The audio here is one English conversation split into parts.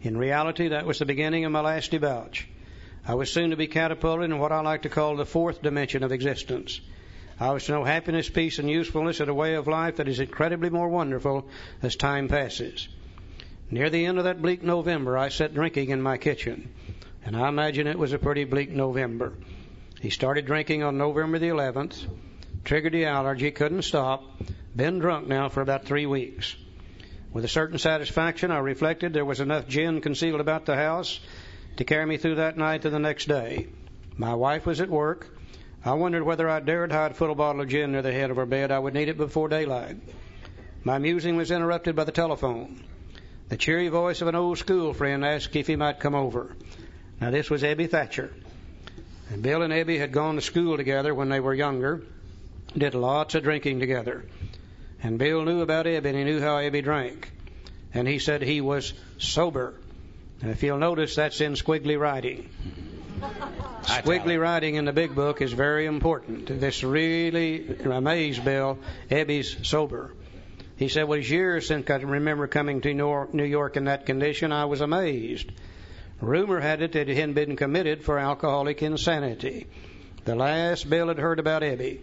In reality, that was the beginning of my last debauch. I was soon to be catapulted in what I like to call the fourth dimension of existence. I was to know happiness, peace, and usefulness in a way of life that is incredibly more wonderful as time passes. Near the end of that bleak November, I sat drinking in my kitchen, and I imagine it was a pretty bleak November. He started drinking on November the 11th, triggered the allergy, couldn't stop, been drunk now for about three weeks. With a certain satisfaction, I reflected there was enough gin concealed about the house to carry me through that night to the next day. My wife was at work. I wondered whether I dared hide a full bottle of gin near the head of her bed. I would need it before daylight. My musing was interrupted by the telephone. The cheery voice of an old school friend asked if he might come over. Now, this was Ebby Thacher. And Bill and Ebby had gone to school together when they were younger, did lots of drinking together. And Bill knew about Ebby and he knew how Ebby drank. And he said he was sober. And if you'll notice, that's in squiggly writing. Squiggly writing in the big book is very important. This really amazed Bill. Ebby's sober. He said, Well, it's years since I remember coming to New York in that condition. I was amazed. Rumor had it that he had been committed for alcoholic insanity. The last Bill had heard about Ebby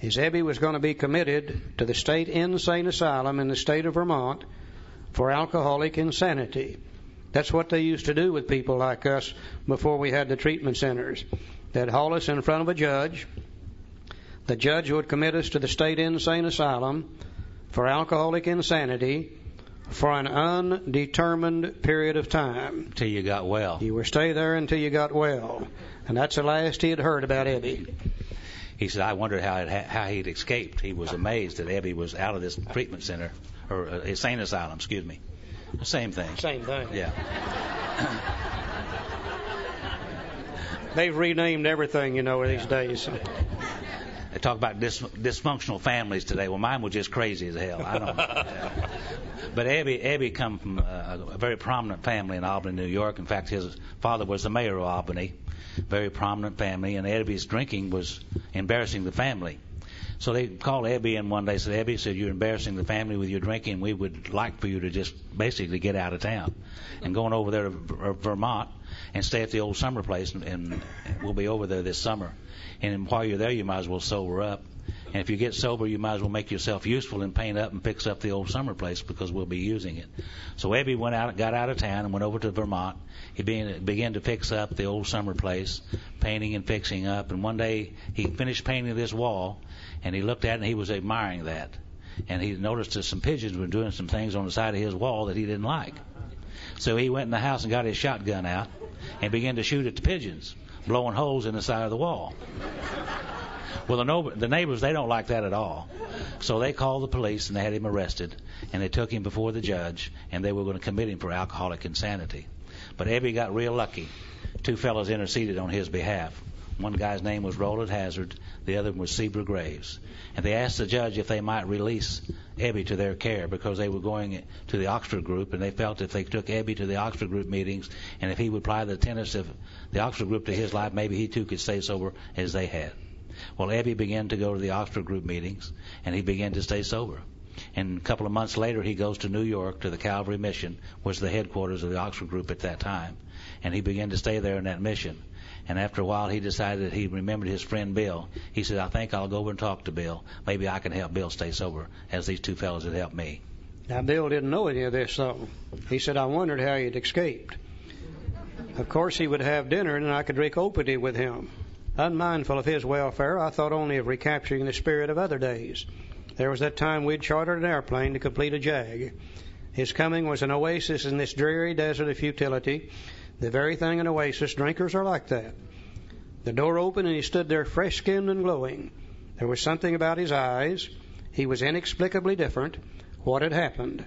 is Ebby was going to be committed to the state insane asylum in the state of Vermont for alcoholic insanity. That's what they used to do with people like us before we had the treatment centers. They'd haul us in front of a judge. The judge would commit us to the state insane asylum for alcoholic insanity for an undetermined period of time. Till you got well. You were stay there until you got well. And that's the last he had heard about Ebby. He said, I wondered how it, how he'd escaped. He was amazed that Ebby was out of this treatment center, or uh, insane asylum, excuse me. Same thing. Same thing. Yeah. They've renamed everything, you know, these days. They talk about dis- dysfunctional families today. Well, mine was just crazy as hell. I don't. but Ebby, Ebby come from a, a very prominent family in Albany, New York. In fact, his father was the mayor of Albany, very prominent family, and Ebby's drinking was embarrassing the family. So they called Ebby in one day. Said Ebby said you're embarrassing the family with your drinking. We would like for you to just basically get out of town and going over there to Vermont and stay at the old summer place, and, and we'll be over there this summer. And while you're there, you might as well sober up. And if you get sober, you might as well make yourself useful and paint up and fix up the old summer place because we'll be using it. So Ebby went out, got out of town, and went over to Vermont. He began, began to fix up the old summer place, painting and fixing up. And one day he finished painting this wall, and he looked at it and he was admiring that. And he noticed that some pigeons were doing some things on the side of his wall that he didn't like. So he went in the house and got his shotgun out and began to shoot at the pigeons blowing holes in the side of the wall. Well, the, no- the neighbors, they don't like that at all. So they called the police and they had him arrested and they took him before the judge and they were going to commit him for alcoholic insanity. But Ebby got real lucky. Two fellows interceded on his behalf. One guy's name was Rowland Hazard, the other was Cebra Graves. And they asked the judge if they might release Ebby to their care because they were going to the Oxford group and they felt if they took Ebby to the Oxford group meetings and if he would apply the tenets of the Oxford group to his life, maybe he too could stay sober as they had. Well, Ebby began to go to the Oxford group meetings and he began to stay sober. And a couple of months later, he goes to New York to the Calvary Mission, which was the headquarters of the Oxford group at that time. And he began to stay there in that mission. And after a while, he decided that he remembered his friend Bill. He said, I think I'll go over and talk to Bill. Maybe I can help Bill stay sober, as these two fellows had helped me. Now, Bill didn't know any of this, though. He said, I wondered how he'd escaped. Of course, he would have dinner, and I could drink opium with him. Unmindful of his welfare, I thought only of recapturing the spirit of other days. There was that time we'd chartered an airplane to complete a jag. His coming was an oasis in this dreary desert of futility, the very thing in oasis. Drinkers are like that. The door opened and he stood there fresh skinned and glowing. There was something about his eyes. He was inexplicably different. What had happened?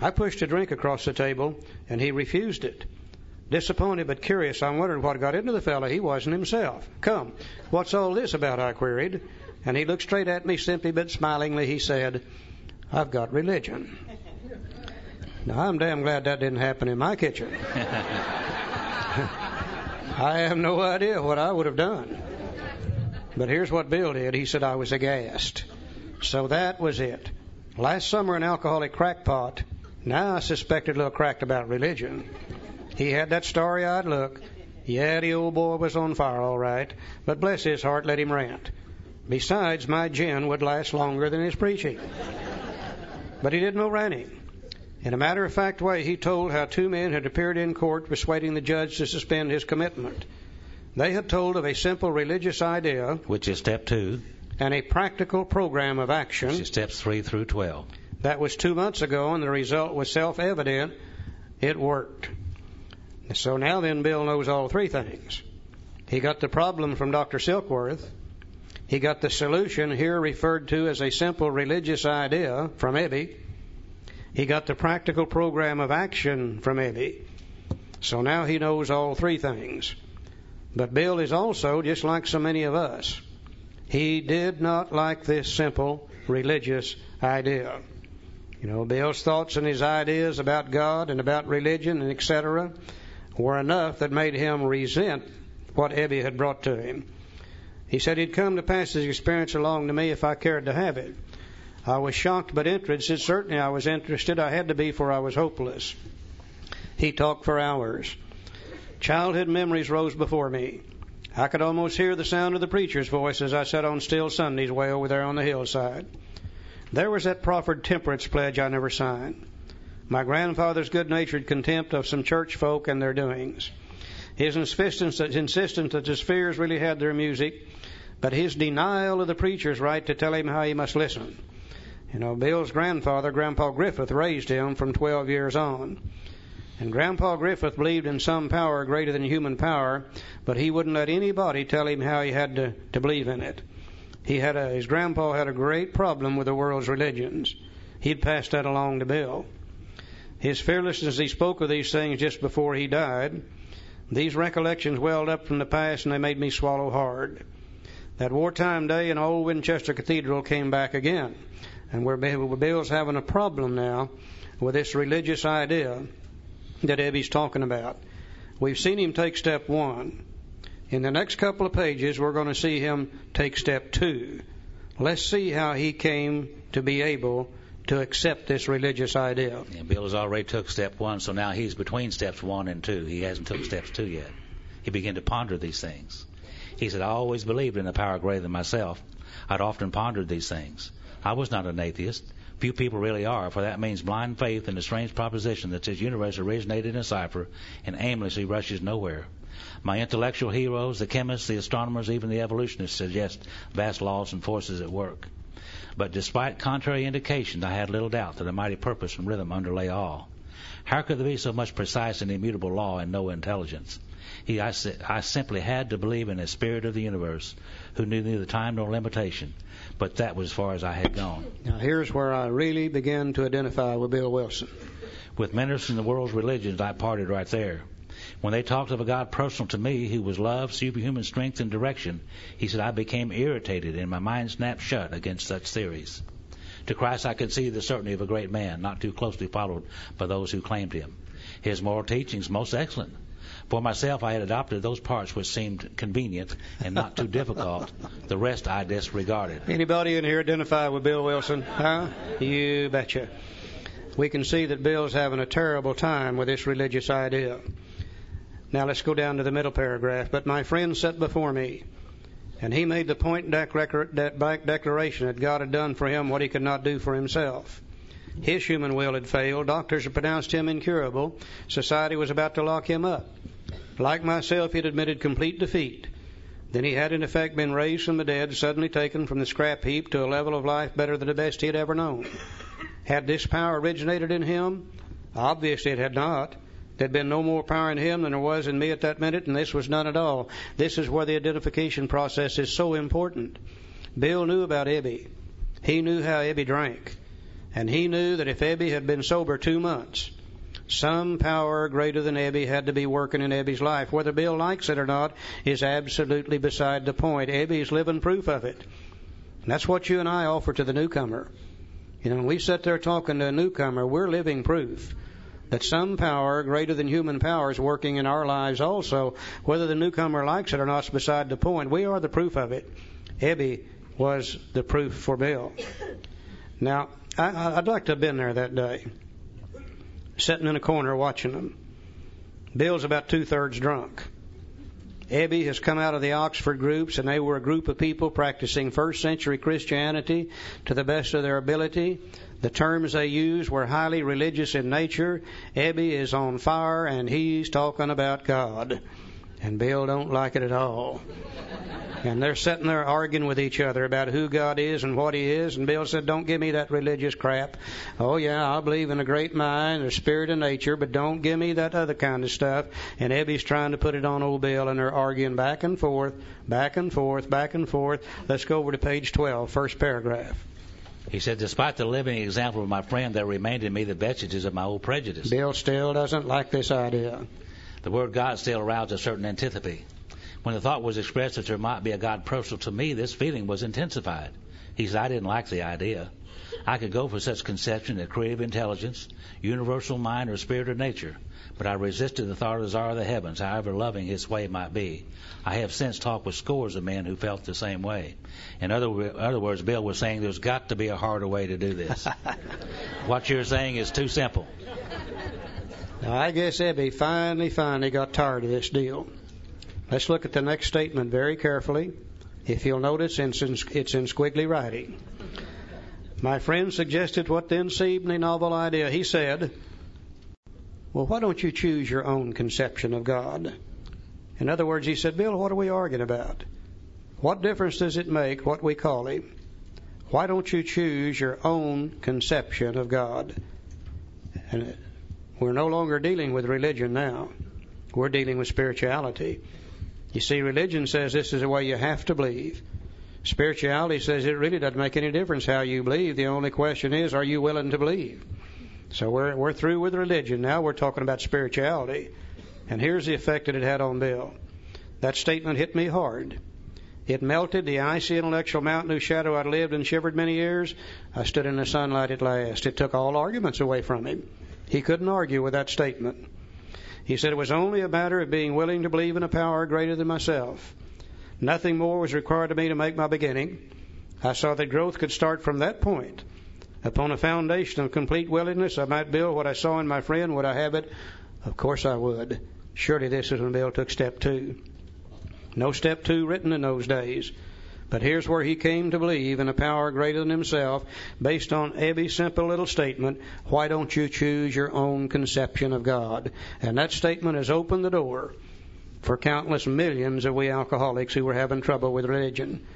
I pushed a drink across the table and he refused it. Disappointed but curious, I wondered what got into the fellow. He wasn't himself. Come, what's all this about? I queried. And he looked straight at me simply but smilingly. He said, I've got religion. Now, I'm damn glad that didn't happen in my kitchen. I have no idea what I would have done. But here's what Bill did. He said I was aghast. So that was it. Last summer, an alcoholic crackpot Now I suspected a little cracked about religion. He had that starry eyed look. Yeah, the old boy was on fire all right, but bless his heart, let him rant. Besides, my gin would last longer than his preaching. But he did no ranting. In a matter of fact way, he told how two men had appeared in court persuading the judge to suspend his commitment. They had told of a simple religious idea, which is step two, and a practical program of action, which is steps three through twelve. That was two months ago, and the result was self evident. It worked. So now then, Bill knows all three things. He got the problem from Dr. Silkworth. He got the solution here referred to as a simple religious idea from Ebby. He got the practical program of action from Ebby. So now he knows all three things. But Bill is also just like so many of us. He did not like this simple religious idea. You know, Bill's thoughts and his ideas about God and about religion and etc were enough that made him resent what Ebby had brought to him. He said he'd come to pass his experience along to me if I cared to have it. I was shocked but interested. Certainly I was interested. I had to be, for I was hopeless. He talked for hours. Childhood memories rose before me. I could almost hear the sound of the preacher's voice as I sat on still Sundays way over there on the hillside. There was that proffered temperance pledge I never signed my grandfather's good natured contempt of some church folk and their doings, his insistence, insistence that his fears really had their music, but his denial of the preacher's right to tell him how he must listen. You know, Bill's grandfather, Grandpa Griffith, raised him from 12 years on. And Grandpa Griffith believed in some power greater than human power, but he wouldn't let anybody tell him how he had to, to believe in it. He had a, his grandpa had a great problem with the world's religions. He'd passed that along to Bill. His fearlessness, he spoke of these things just before he died. These recollections welled up from the past and they made me swallow hard. That wartime day in old Winchester Cathedral came back again. And we're, Bill's having a problem now with this religious idea that Ebby's talking about. We've seen him take step one. In the next couple of pages, we're going to see him take step two. Let's see how he came to be able to accept this religious idea. Yeah, Bill has already took step one, so now he's between steps one and two. He hasn't took steps two yet. He began to ponder these things. He said, I always believed in a power greater than myself. I'd often pondered these things. I was not an atheist. Few people really are, for that means blind faith in the strange proposition that this universe originated in a cipher and aimlessly rushes nowhere. My intellectual heroes, the chemists, the astronomers, even the evolutionists, suggest vast laws and forces at work. But despite contrary indications, I had little doubt that a mighty purpose and rhythm underlay all. How could there be so much precise and immutable law and no intelligence? He, I, I simply had to believe in the spirit of the universe, who knew neither time nor limitation. But that was as far as I had gone. Now here's where I really began to identify with Bill Wilson. With ministers in the world's religions, I parted right there. When they talked of a God personal to me who was love, superhuman strength, and direction, he said I became irritated and my mind snapped shut against such theories. To Christ I could see the certainty of a great man, not too closely followed by those who claimed him. His moral teachings most excellent. For myself, I had adopted those parts which seemed convenient and not too difficult. The rest I disregarded. Anybody in here identify with Bill Wilson? Huh? You betcha. We can see that Bill's having a terrible time with this religious idea. Now let's go down to the middle paragraph. But my friend sat before me, and he made the point blank declaration that God had done for him what he could not do for himself. His human will had failed. Doctors had pronounced him incurable. Society was about to lock him up. Like myself, he had admitted complete defeat. Then he had, in effect, been raised from the dead, suddenly taken from the scrap heap to a level of life better than the best he had ever known. Had this power originated in him? Obviously, it had not. There'd been no more power in him than there was in me at that minute, and this was none at all. This is where the identification process is so important. Bill knew about Ebby. He knew how Ebby drank. And he knew that if Ebby had been sober two months, some power greater than Ebby had to be working in Ebby's life. Whether Bill likes it or not is absolutely beside the point. Ebby's living proof of it. And that's what you and I offer to the newcomer. You know, when we sit there talking to a newcomer, we're living proof that some power greater than human power is working in our lives also. Whether the newcomer likes it or not is beside the point. We are the proof of it. Ebby was the proof for Bill. Now, I, I'd like to have been there that day. Sitting in a corner watching them. Bill's about two thirds drunk. Ebby has come out of the Oxford groups, and they were a group of people practicing first century Christianity to the best of their ability. The terms they used were highly religious in nature. Ebby is on fire, and he's talking about God. And Bill don't like it at all. And they're sitting there arguing with each other about who God is and what He is. And Bill said, Don't give me that religious crap. Oh, yeah, I believe in a great mind, a spirit of nature, but don't give me that other kind of stuff. And Ebby's trying to put it on old Bill, and they're arguing back and forth, back and forth, back and forth. Let's go over to page 12, first paragraph. He said, despite the living example of my friend, there remained in me the vestiges of my old prejudice. Bill still doesn't like this idea. The word God still aroused a certain antipathy. When the thought was expressed that there might be a God personal to me, this feeling was intensified. He said, I didn't like the idea. I could go for such conception of creative intelligence, universal mind, or spirit of nature, but I resisted the thought of the czar of the heavens, however loving his way might be. I have since talked with scores of men who felt the same way. In other, other words, Bill was saying there's got to be a harder way to do this. what you're saying is too simple. Now, I guess Ebby finally, finally got tired of this deal. Let's look at the next statement very carefully. If you'll notice, it's in, it's in squiggly writing. My friend suggested what then seemed a novel idea. He said, Well, why don't you choose your own conception of God? In other words, he said, Bill, what are we arguing about? What difference does it make what we call him? Why don't you choose your own conception of God? And we're no longer dealing with religion now. We're dealing with spirituality. You see, religion says this is the way you have to believe. Spirituality says it really doesn't make any difference how you believe. The only question is, are you willing to believe? So we're we're through with religion now. We're talking about spirituality, and here's the effect that it had on Bill. That statement hit me hard. It melted the icy intellectual mountain whose shadow I'd lived and shivered many years. I stood in the sunlight at last. It took all arguments away from him. He couldn't argue with that statement. He said it was only a matter of being willing to believe in a power greater than myself. Nothing more was required of me to make my beginning. I saw that growth could start from that point. Upon a foundation of complete willingness, I might build what I saw in my friend. Would I have it? Of course I would. Surely this is when Bill took step two. No step two written in those days. But here's where he came to believe in a power greater than himself, based on Ebby's simple little statement, why don't you choose your own conception of God? And that statement has opened the door for countless millions of we alcoholics who were having trouble with religion.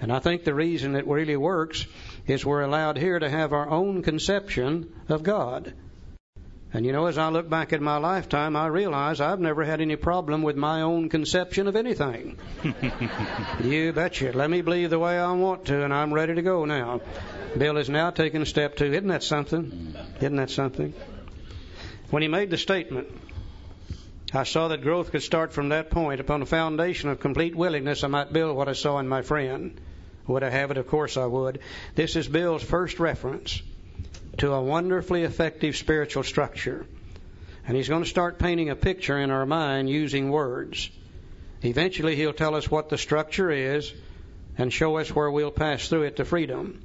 And I think the reason it really works is we're allowed here to have our own conception of God. And you know, as I look back at my lifetime, I realize I've never had any problem with my own conception of anything. you betcha. Let me believe the way I want to, and I'm ready to go now. Bill is now taking a step two. Isn't that something? Isn't that something? When he made the statement, I saw that growth could start from that point. Upon a foundation of complete willingness, I might build what I saw in my friend. Would I have it? Of course I would. This is Bill's first reference to a wonderfully effective spiritual structure. And he's going to start painting a picture in our mind using words. Eventually, he'll tell us what the structure is and show us where we'll pass through it to freedom.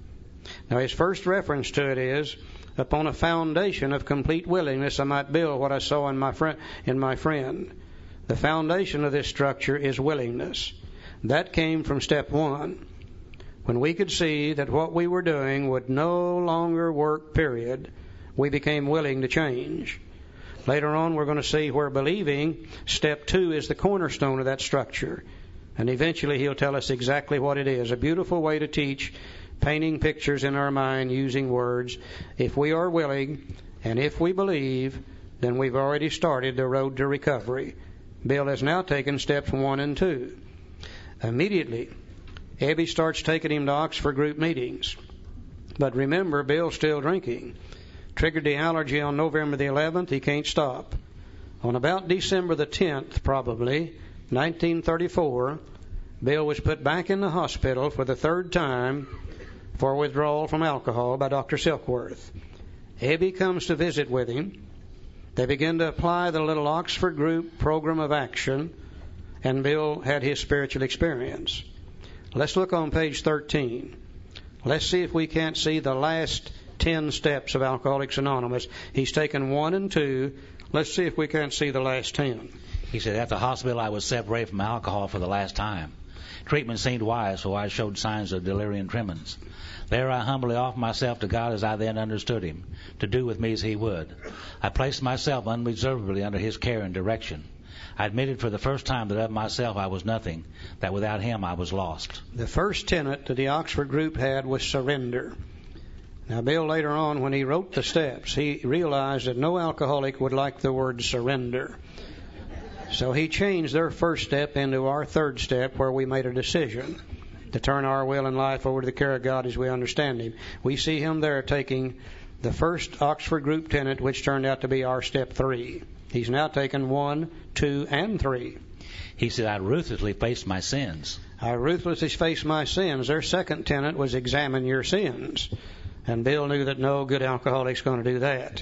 Now, his first reference to it is upon a foundation of complete willingness, I might build what I saw in my friend. In my friend, the foundation of this structure is willingness. That came from step one when we could see that what we were doing would no longer work, period, we became willing to change. Later on, we're going to see where believing, step two, is the cornerstone of that structure. And eventually, he'll tell us exactly what it is. A beautiful way to teach painting pictures in our mind using words. If we are willing and if we believe, then we've already started the road to recovery. Bill has now taken steps one and two. Immediately, Ebby starts taking him to Oxford group meetings. But remember, Bill's still drinking. Triggered the allergy on November the 11th. He can't stop. On about December the 10th, probably, 1934, Bill was put back in the hospital for the third time for withdrawal from alcohol by Dr. Silkworth. Ebby comes to visit with him. They begin to apply the little Oxford group program of action, and Bill had his spiritual experience. Let's look on page 13. Let's see if we can't see the last 10 steps of Alcoholics Anonymous. He's taken one and two. Let's see if we can't see the last 10. He said, At the hospital, I was separated from alcohol for the last time. Treatment seemed wise, for I showed signs of delirium tremens. There I humbly offered myself to God as I then understood Him, to do with me as He would. I placed myself unreservedly under His care and direction. I admitted for the first time that of myself I was nothing, that without Him I was lost. The first tenet that the Oxford group had was surrender. Now, Bill, later on, when he wrote the steps, he realized that no alcoholic would like the word surrender. So he changed their first step into our third step, where we made a decision to turn our will and life over to the care of God as we understand Him. We see him there taking the first Oxford group tenet, which turned out to be our step three. He's now taken one, two, and three. He said, I ruthlessly faced my sins. I ruthlessly faced my sins. Their second tenet was examine your sins. And Bill knew that no good alcoholic's going to do that.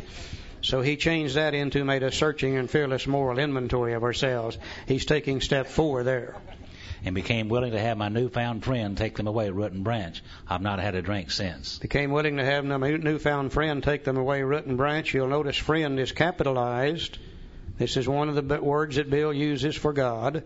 So he changed that into made a searching and fearless moral inventory of ourselves. He's taking step four there and became willing to have my newfound friend take them away root and branch. I've not had a drink since. Became willing to have my newfound friend take them away root and branch. You'll notice friend is capitalized. This is one of the words that Bill uses for God.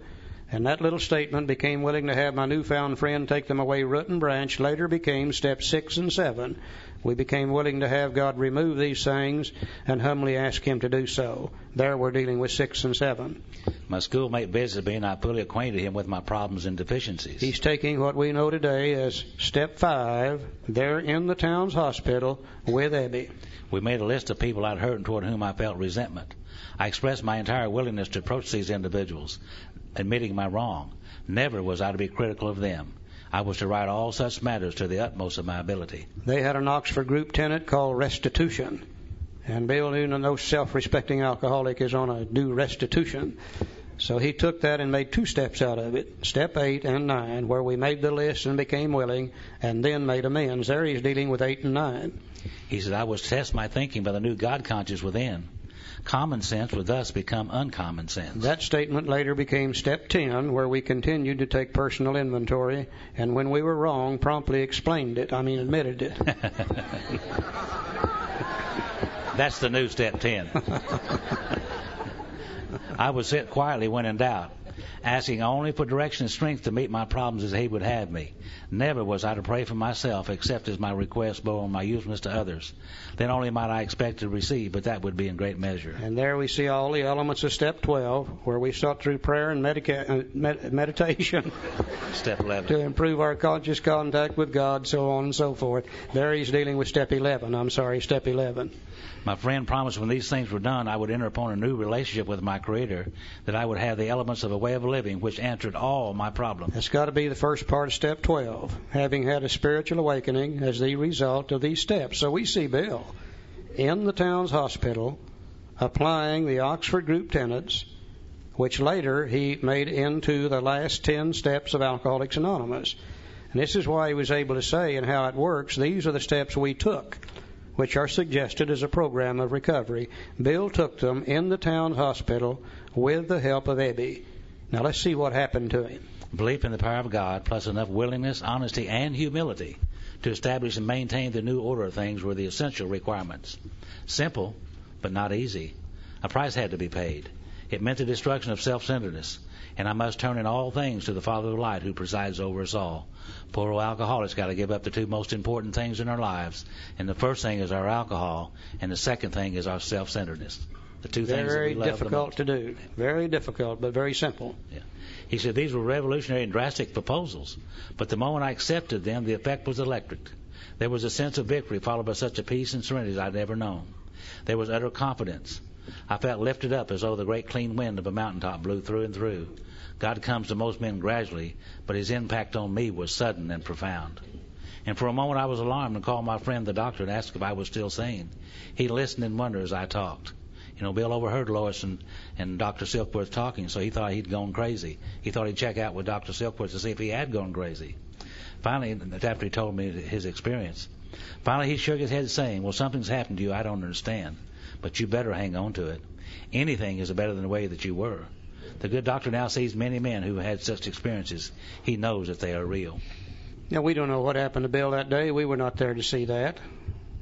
And that little statement, became willing to have my newfound friend take them away root and branch, later became step six and seven. We became willing to have God remove these things and humbly ask Him to do so. There we're dealing with six and seven. My schoolmate visited me and I fully acquainted him with my problems and deficiencies. He's taking what we know today as step five there in the Towns Hospital with Ebby. We made a list of people I'd hurt and toward whom I felt resentment. I expressed my entire willingness to approach these individuals, admitting my wrong. Never was I to be critical of them. I was to write all such matters to the utmost of my ability. They had an Oxford group tenet called restitution. And Bill Noonan, no self respecting alcoholic, is on a due restitution. So he took that and made two steps out of it, step eight and nine, where we made the list and became willing, and then made amends. There he's dealing with eight and nine. He said, I was to test my thinking by the new God conscious within. Common sense would thus become uncommon sense. That statement later became step 10, where we continued to take personal inventory, and when we were wrong, promptly explained it. I mean, admitted it. That's the new step 10. I would sit quietly when in doubt asking only for direction and strength to meet my problems as He would have me. Never was I to pray for myself except as my request bore on my usefulness to others. Then only might I expect to receive, but that would be in great measure. And there we see all the elements of step 12, where we sought through prayer and medica- uh, med- meditation. step 11. To improve our conscious contact with God, so on and so forth. There he's dealing with step 11. I'm sorry, step 11. My friend promised when these things were done, I would enter upon a new relationship with my Creator, that I would have the elements of a way of living which answered all my problems. That's got to be the first part of step 12, having had a spiritual awakening as the result of these steps. So we see Bill in the Towns Hospital applying the Oxford Group tenets, which later he made into the last 10 steps of Alcoholics Anonymous. And this is why he was able to say and how it works. These are the steps we took which are suggested as a program of recovery. Bill took them in the town hospital with the help of Ebby. Now let's see what happened to him. Belief in the power of God, plus enough willingness, honesty, and humility to establish and maintain the new order of things were the essential requirements. Simple, but not easy. A price had to be paid. It meant the destruction of self centeredness, and I must turn in all things to the Father of light who presides over us all. Poor old alcoholics got to give up the two most important things in our lives, and the first thing is our alcohol, and the second thing is our self-centeredness. The two very things that we love difficult to do. Very difficult, but very simple. Yeah. He said these were revolutionary and drastic proposals, but the moment I accepted them, the effect was electric. There was a sense of victory followed by such a peace and serenity as I'd never known. There was utter confidence. I felt lifted up as though the great clean wind of a mountaintop blew through and through. God comes to most men gradually, but his impact on me was sudden and profound. And for a moment I was alarmed and called my friend the doctor and asked if I was still sane. He listened in wonder as I talked. You know, Bill overheard Lois and, and Dr. Silkworth talking, so he thought he'd gone crazy. He thought he'd check out with Dr. Silkworth to see if he had gone crazy. Finally, after he told me his experience, finally he shook his head saying, well, something's happened to you I don't understand, but you better hang on to it. Anything is better than the way that you were. The good doctor now sees many men who had such experiences. He knows that they are real. Now, we don't know what happened to Bill that day. We were not there to see that.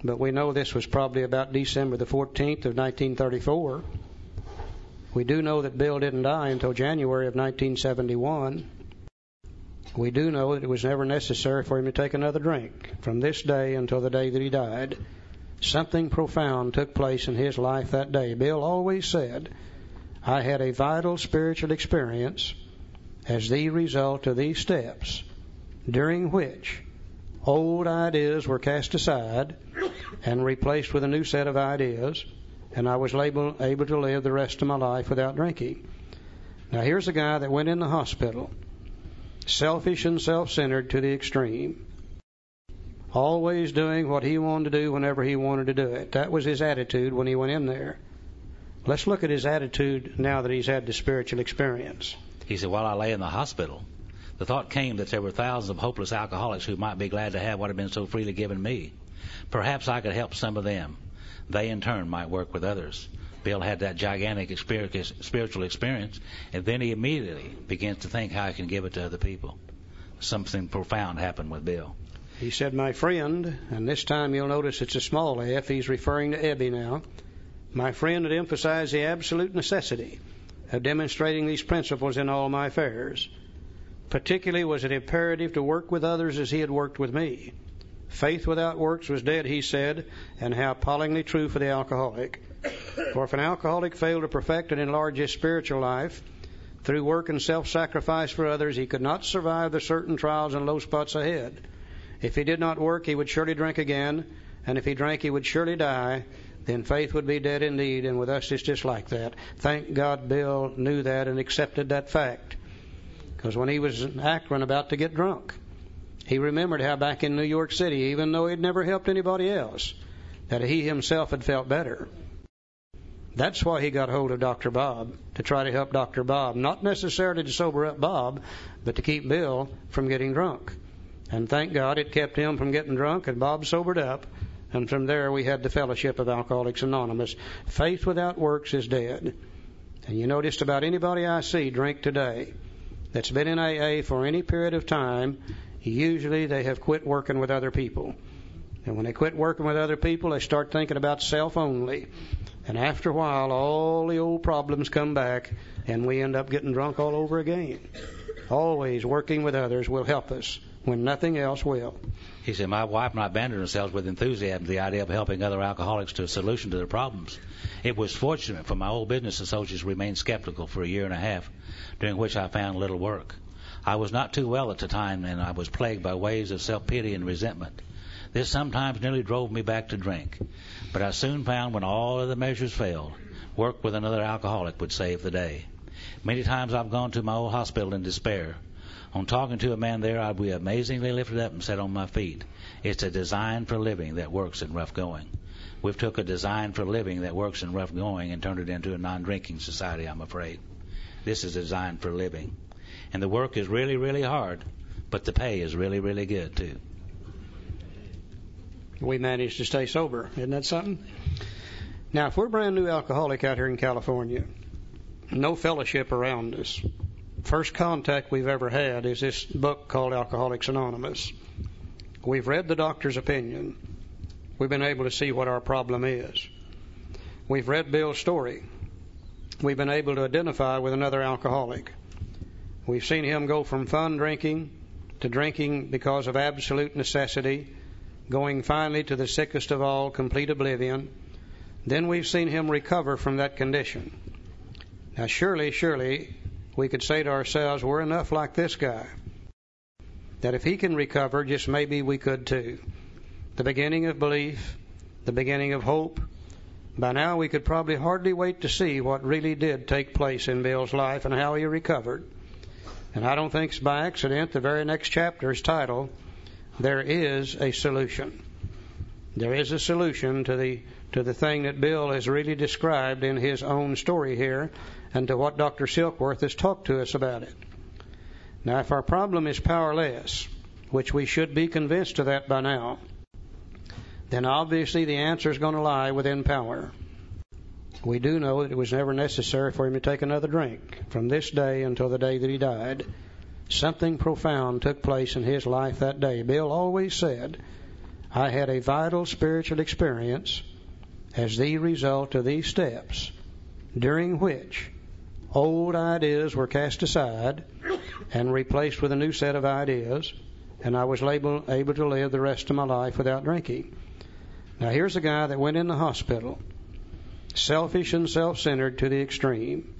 but we know this was probably about December the 14th of 1934. We do know that Bill didn't die until January of 1971. We do know that it was never necessary for him to take another drink from this day until the day that he died. Something profound took place in his life that day. Bill always said, I had a vital spiritual experience as the result of these steps, during which old ideas were cast aside and replaced with a new set of ideas, and I was able, able to live the rest of my life without drinking. Now, here's a guy that went in the hospital, selfish and self centered to the extreme, always doing what he wanted to do whenever he wanted to do it. That was his attitude when he went in there. Let's look at his attitude now that he's had the spiritual experience. He said, While I lay in the hospital, the thought came that there were thousands of hopeless alcoholics who might be glad to have what had been so freely given me. Perhaps I could help some of them. They, in turn, might work with others. Bill had that gigantic spiritual experience, and then he immediately begins to think how he can give it to other people. Something profound happened with Bill. He said, My friend, and this time you'll notice it's a small f, he's referring to Ebby now. My friend had emphasized the absolute necessity of demonstrating these principles in all my affairs. Particularly was it imperative to work with others as he had worked with me. Faith without works was dead, he said, and how appallingly true for the alcoholic. For if an alcoholic failed to perfect and enlarge his spiritual life through work and self sacrifice for others, he could not survive the certain trials and low spots ahead. If he did not work, he would surely drink again, and if he drank, he would surely die, then faith would be dead indeed, and with us it's just like that. Thank God Bill knew that and accepted that fact. Because when he was in Akron about to get drunk, he remembered how back in New York City, even though he'd never helped anybody else, that he himself had felt better. That's why he got hold of Dr. Bob, to try to help Dr. Bob, not necessarily to sober up Bob, but to keep Bill from getting drunk. And thank God it kept him from getting drunk, and Bob sobered up, and from there we had the fellowship of Alcoholics Anonymous. Faith without works is dead. And you just about anybody I see drink today that's been in AA for any period of time, usually they have quit working with other people. And when they quit working with other people, they start thinking about self only. And after a while, all the old problems come back, and we end up getting drunk all over again. Always working with others will help us when nothing else will. He said, My wife and I abandoned ourselves with enthusiasm to the idea of helping other alcoholics to a solution to their problems. It was fortunate for my old business associates remained skeptical for a year and a half, during which I found little work. I was not too well at the time, and I was plagued by waves of self pity and resentment. This sometimes nearly drove me back to drink. But I soon found when all other measures failed, work with another alcoholic would save the day. Many times I've gone to my old hospital in despair, on talking to a man there, I'd be amazingly lifted up and set on my feet. It's a design for living that works in rough going. We've took a design for living that works in rough going and turned it into a non-drinking society, I'm afraid. This is a design for living. And the work is really, really hard, but the pay is really, really good, too. We managed to stay sober. Isn't that something? Now, if we're a brand new alcoholic out here in California, no fellowship around us, first contact we've ever had is this book called Alcoholics Anonymous. We've read the doctor's opinion. We've been able to see what our problem is. We've read Bill's story. We've been able to identify with another alcoholic. We've seen him go from fun drinking to drinking because of absolute necessity, going finally to the sickest of all, complete oblivion. Then we've seen him recover from that condition. Now, surely, surely, we could say to ourselves, we're enough like this guy. That if he can recover, just maybe we could too. The beginning of belief, the beginning of hope. By now, we could probably hardly wait to see what really did take place in Bill's life and how he recovered. And I don't think it's by accident the very next chapter is titled, There is a Solution. There is a solution to the to the thing that Bill has really described in his own story here and to what Dr. Silkworth has talked to us about it. Now, if our problem is powerless, which we should be convinced of that by now, then obviously the answer is going to lie within power. We do know that it was never necessary for him to take another drink from this day until the day that he died. Something profound took place in his life that day. Bill always said, I had a vital spiritual experience as the result of these steps, during which old ideas were cast aside and replaced with a new set of ideas, and I was able, able to live the rest of my life without drinking. Now, here's a guy that went in the hospital, selfish and self centered to the extreme.